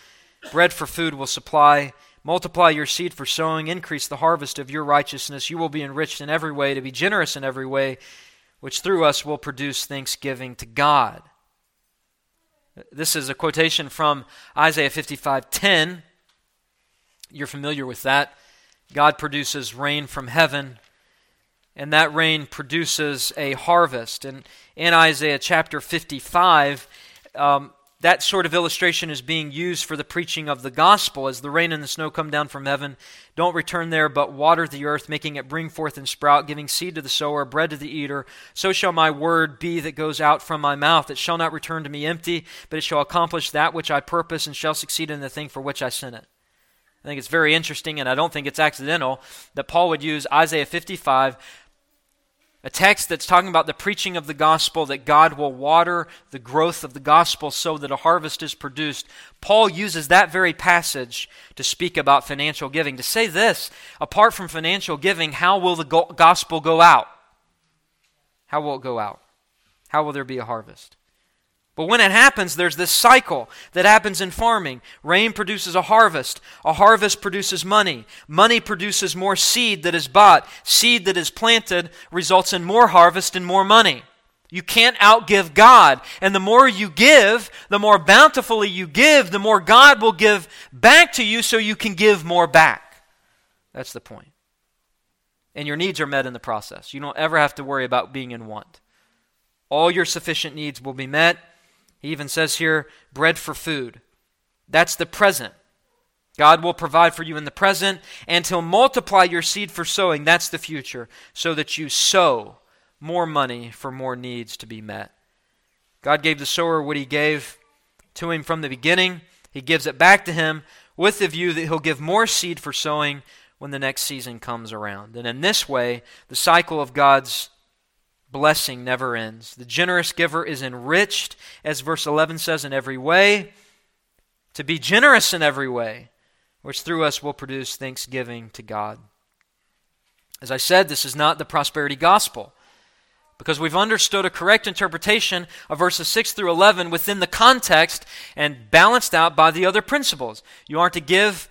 bread for food will supply. Multiply your seed for sowing, increase the harvest of your righteousness. You will be enriched in every way, to be generous in every way, which through us will produce thanksgiving to God. This is a quotation from Isaiah 55:10. You're familiar with that. God produces rain from heaven, and that rain produces a harvest. And in Isaiah chapter 55, um, that sort of illustration is being used for the preaching of the gospel. As the rain and the snow come down from heaven, don't return there, but water the earth, making it bring forth and sprout, giving seed to the sower, bread to the eater. So shall my word be that goes out from my mouth. It shall not return to me empty, but it shall accomplish that which I purpose and shall succeed in the thing for which I sent it. I think it's very interesting, and I don't think it's accidental, that Paul would use Isaiah 55, a text that's talking about the preaching of the gospel, that God will water the growth of the gospel so that a harvest is produced. Paul uses that very passage to speak about financial giving, to say this apart from financial giving, how will the gospel go out? How will it go out? How will there be a harvest? But when it happens, there's this cycle that happens in farming. Rain produces a harvest. A harvest produces money. Money produces more seed that is bought. Seed that is planted results in more harvest and more money. You can't outgive God. And the more you give, the more bountifully you give, the more God will give back to you so you can give more back. That's the point. And your needs are met in the process. You don't ever have to worry about being in want. All your sufficient needs will be met he even says here, bread for food. That's the present. God will provide for you in the present, and He'll multiply your seed for sowing. That's the future, so that you sow more money for more needs to be met. God gave the sower what He gave to him from the beginning. He gives it back to him with the view that He'll give more seed for sowing when the next season comes around. And in this way, the cycle of God's blessing never ends. The generous giver is enriched, as verse 11 says, in every way, to be generous in every way, which through us will produce thanksgiving to God. As I said, this is not the prosperity gospel because we've understood a correct interpretation of verses 6 through 11 within the context and balanced out by the other principles. You aren't to give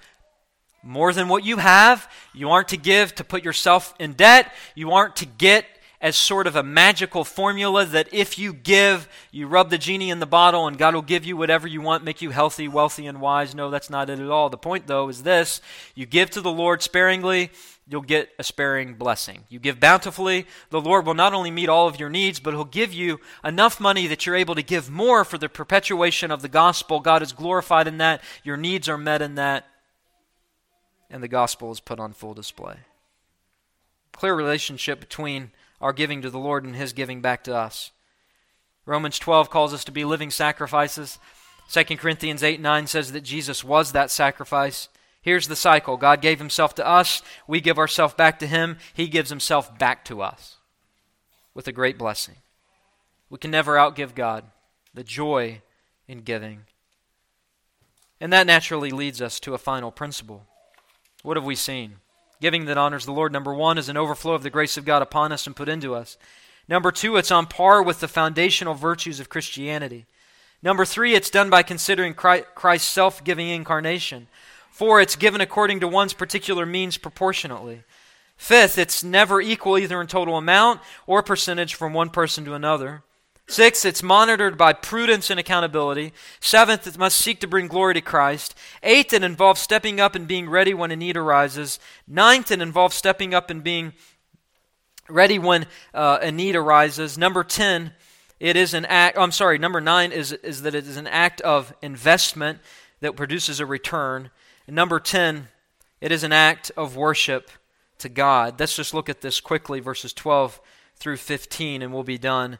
more than what you have. You aren't to give to put yourself in debt. You aren't to get as sort of a magical formula that if you give, you rub the genie in the bottle and God will give you whatever you want, make you healthy, wealthy, and wise. No, that's not it at all. The point, though, is this you give to the Lord sparingly, you'll get a sparing blessing. You give bountifully, the Lord will not only meet all of your needs, but He'll give you enough money that you're able to give more for the perpetuation of the gospel. God is glorified in that, your needs are met in that, and the gospel is put on full display. Clear relationship between our giving to the Lord and His giving back to us. Romans 12 calls us to be living sacrifices. 2 Corinthians 8 9 says that Jesus was that sacrifice. Here's the cycle God gave Himself to us, we give ourselves back to Him, He gives Himself back to us with a great blessing. We can never outgive God, the joy in giving. And that naturally leads us to a final principle. What have we seen? Giving that honors the Lord, number one, is an overflow of the grace of God upon us and put into us. Number two, it's on par with the foundational virtues of Christianity. Number three, it's done by considering Christ's self giving incarnation. Four, it's given according to one's particular means proportionately. Fifth, it's never equal either in total amount or percentage from one person to another. Sixth, it's monitored by prudence and accountability. Seventh, it must seek to bring glory to Christ. Eighth, it involves stepping up and being ready when a need arises. Ninth, it involves stepping up and being ready when uh, a need arises. Number 10, it is an act, I'm sorry, number 9 is, is that it is an act of investment that produces a return. And number 10, it is an act of worship to God. Let's just look at this quickly, verses 12 through 15, and we'll be done.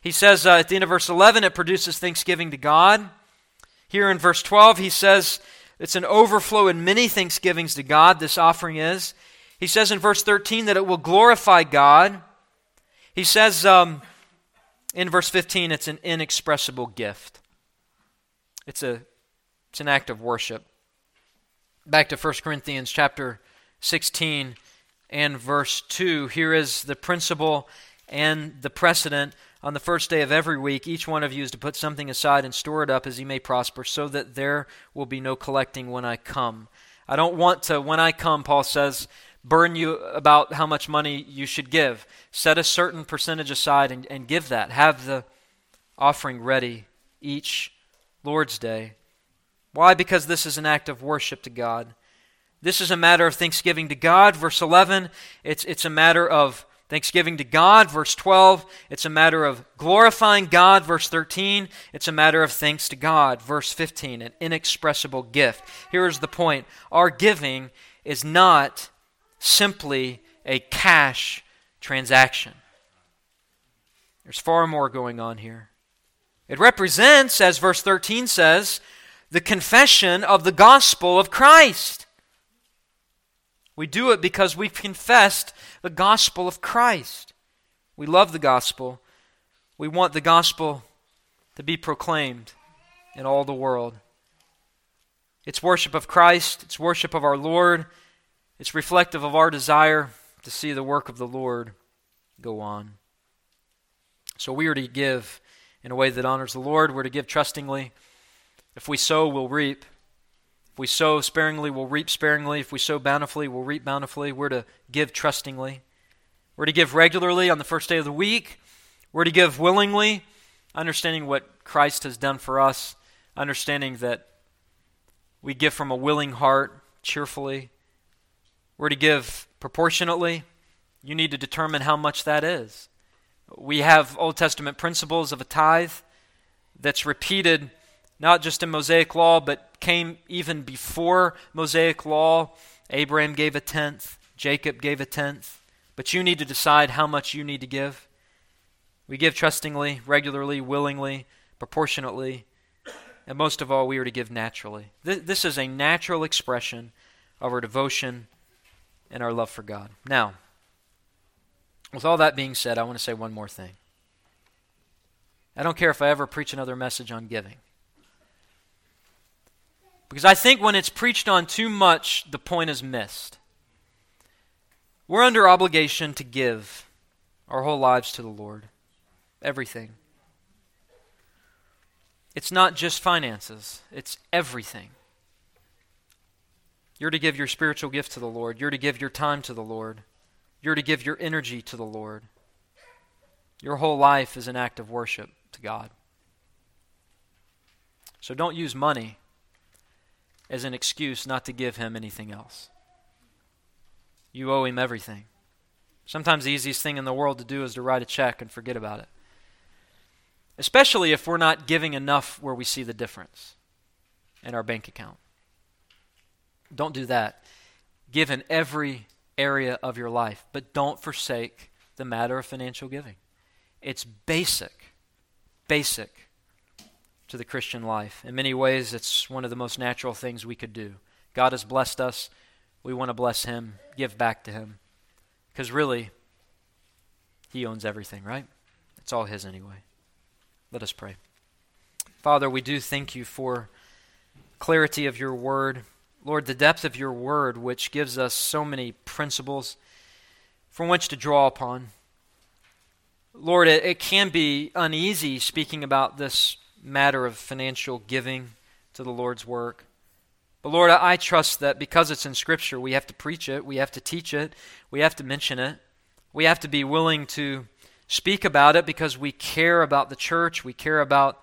He says uh, at the end of verse 11, it produces thanksgiving to God. Here in verse 12, he says it's an overflow in many thanksgivings to God, this offering is. He says in verse 13 that it will glorify God. He says um, in verse 15 it's an inexpressible gift. It's, a, it's an act of worship. Back to 1 Corinthians chapter 16 and verse 2. Here is the principle and the precedent. On the first day of every week, each one of you is to put something aside and store it up as he may prosper, so that there will be no collecting when I come. I don't want to, when I come, Paul says, burn you about how much money you should give. Set a certain percentage aside and, and give that. Have the offering ready each Lord's Day. Why? Because this is an act of worship to God. This is a matter of thanksgiving to God. Verse 11, it's, it's a matter of thanksgiving to God. Verse 12, it's a matter of glorifying God. Verse 13, it's a matter of thanks to God. Verse 15, an inexpressible gift. Here is the point our giving is not simply a cash transaction. There's far more going on here. It represents, as verse 13 says, the confession of the gospel of Christ. We do it because we've confessed the gospel of Christ. We love the gospel. We want the gospel to be proclaimed in all the world. It's worship of Christ, it's worship of our Lord, it's reflective of our desire to see the work of the Lord go on. So we are to give in a way that honors the Lord. We're to give trustingly. If we sow, we'll reap. We sow sparingly, we'll reap sparingly. If we sow bountifully, we'll reap bountifully. We're to give trustingly. We're to give regularly on the first day of the week. We're to give willingly, understanding what Christ has done for us, understanding that we give from a willing heart, cheerfully. We're to give proportionately. You need to determine how much that is. We have Old Testament principles of a tithe that's repeated not just in Mosaic law, but came even before Mosaic law. Abraham gave a tenth, Jacob gave a tenth. But you need to decide how much you need to give. We give trustingly, regularly, willingly, proportionately, and most of all, we are to give naturally. This is a natural expression of our devotion and our love for God. Now, with all that being said, I want to say one more thing. I don't care if I ever preach another message on giving. Because I think when it's preached on too much, the point is missed. We're under obligation to give our whole lives to the Lord. Everything. It's not just finances, it's everything. You're to give your spiritual gift to the Lord. You're to give your time to the Lord. You're to give your energy to the Lord. Your whole life is an act of worship to God. So don't use money as an excuse not to give Him anything else. You owe Him everything. Sometimes the easiest thing in the world to do is to write a check and forget about it. Especially if we're not giving enough where we see the difference in our bank account. Don't do that. Give in every area of your life, but don't forsake the matter of financial giving. It's basic, basic to the Christian life. In many ways, it's one of the most natural things we could do. God has blessed us. We want to bless Him, give back to Him. Because really, He owns everything, right? It's all His anyway. Let us pray. Father, we do thank you for clarity of your word. Lord, the depth of your word, which gives us so many principles from which to draw upon. Lord, it, it can be uneasy speaking about this matter of financial giving to the Lord's work. But Lord, I, trust that because it's in Scripture, we have to preach it, we have to teach it, we have to mention it, we have to be willing to speak about it because we care about the church, we care about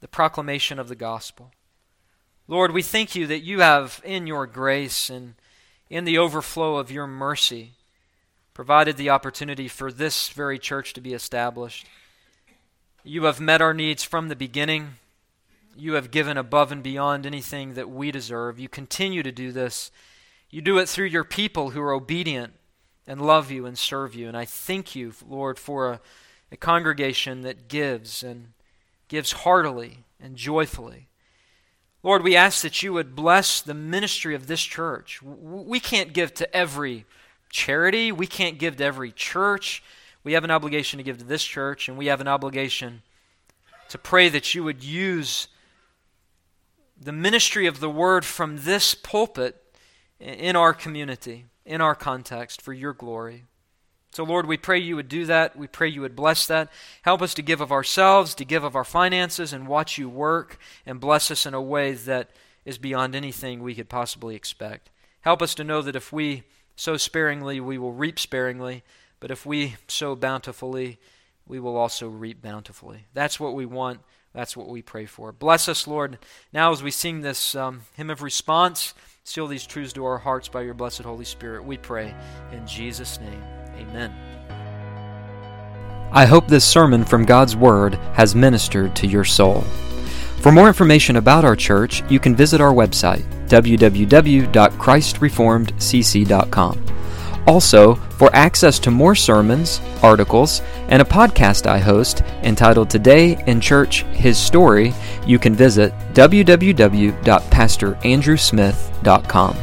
the proclamation of the gospel. Lord, we thank you that you have, in your grace and in the overflow of your mercy, provided the opportunity for this very church to be established. You have met our needs from the beginning. You have given above and beyond anything that we deserve. You continue to do this. You do it through your people who are obedient and love you and serve you. And I thank you, Lord, for a, a congregation that gives and gives heartily and joyfully. Lord, we ask that you would bless the ministry of this church. We can't give to every charity, we can't give to every church. We have an obligation to give to this church, and we have an obligation to pray that you would use the ministry of the word from this pulpit in our community, in our context, for your glory. So, Lord, we pray you would do that. We pray you would bless that. Help us to give of ourselves, to give of our finances, and watch you work and bless us in a way that is beyond anything we could possibly expect. Help us to know that if we sow sparingly, we will reap sparingly, but if we sow bountifully, we will also reap bountifully. That's what we want. That's what we pray for. Bless us, Lord, now as we sing this um, hymn of response. Seal these truths to our hearts by your blessed Holy Spirit. We pray in Jesus' name. Amen. I hope this sermon from God's Word has ministered to your soul. For more information about our church, you can visit our website, www.christreformedcc.com. Also, for access to more sermons, articles, and a podcast I host entitled Today in Church His Story, you can visit www.pastorandrewsmith.com.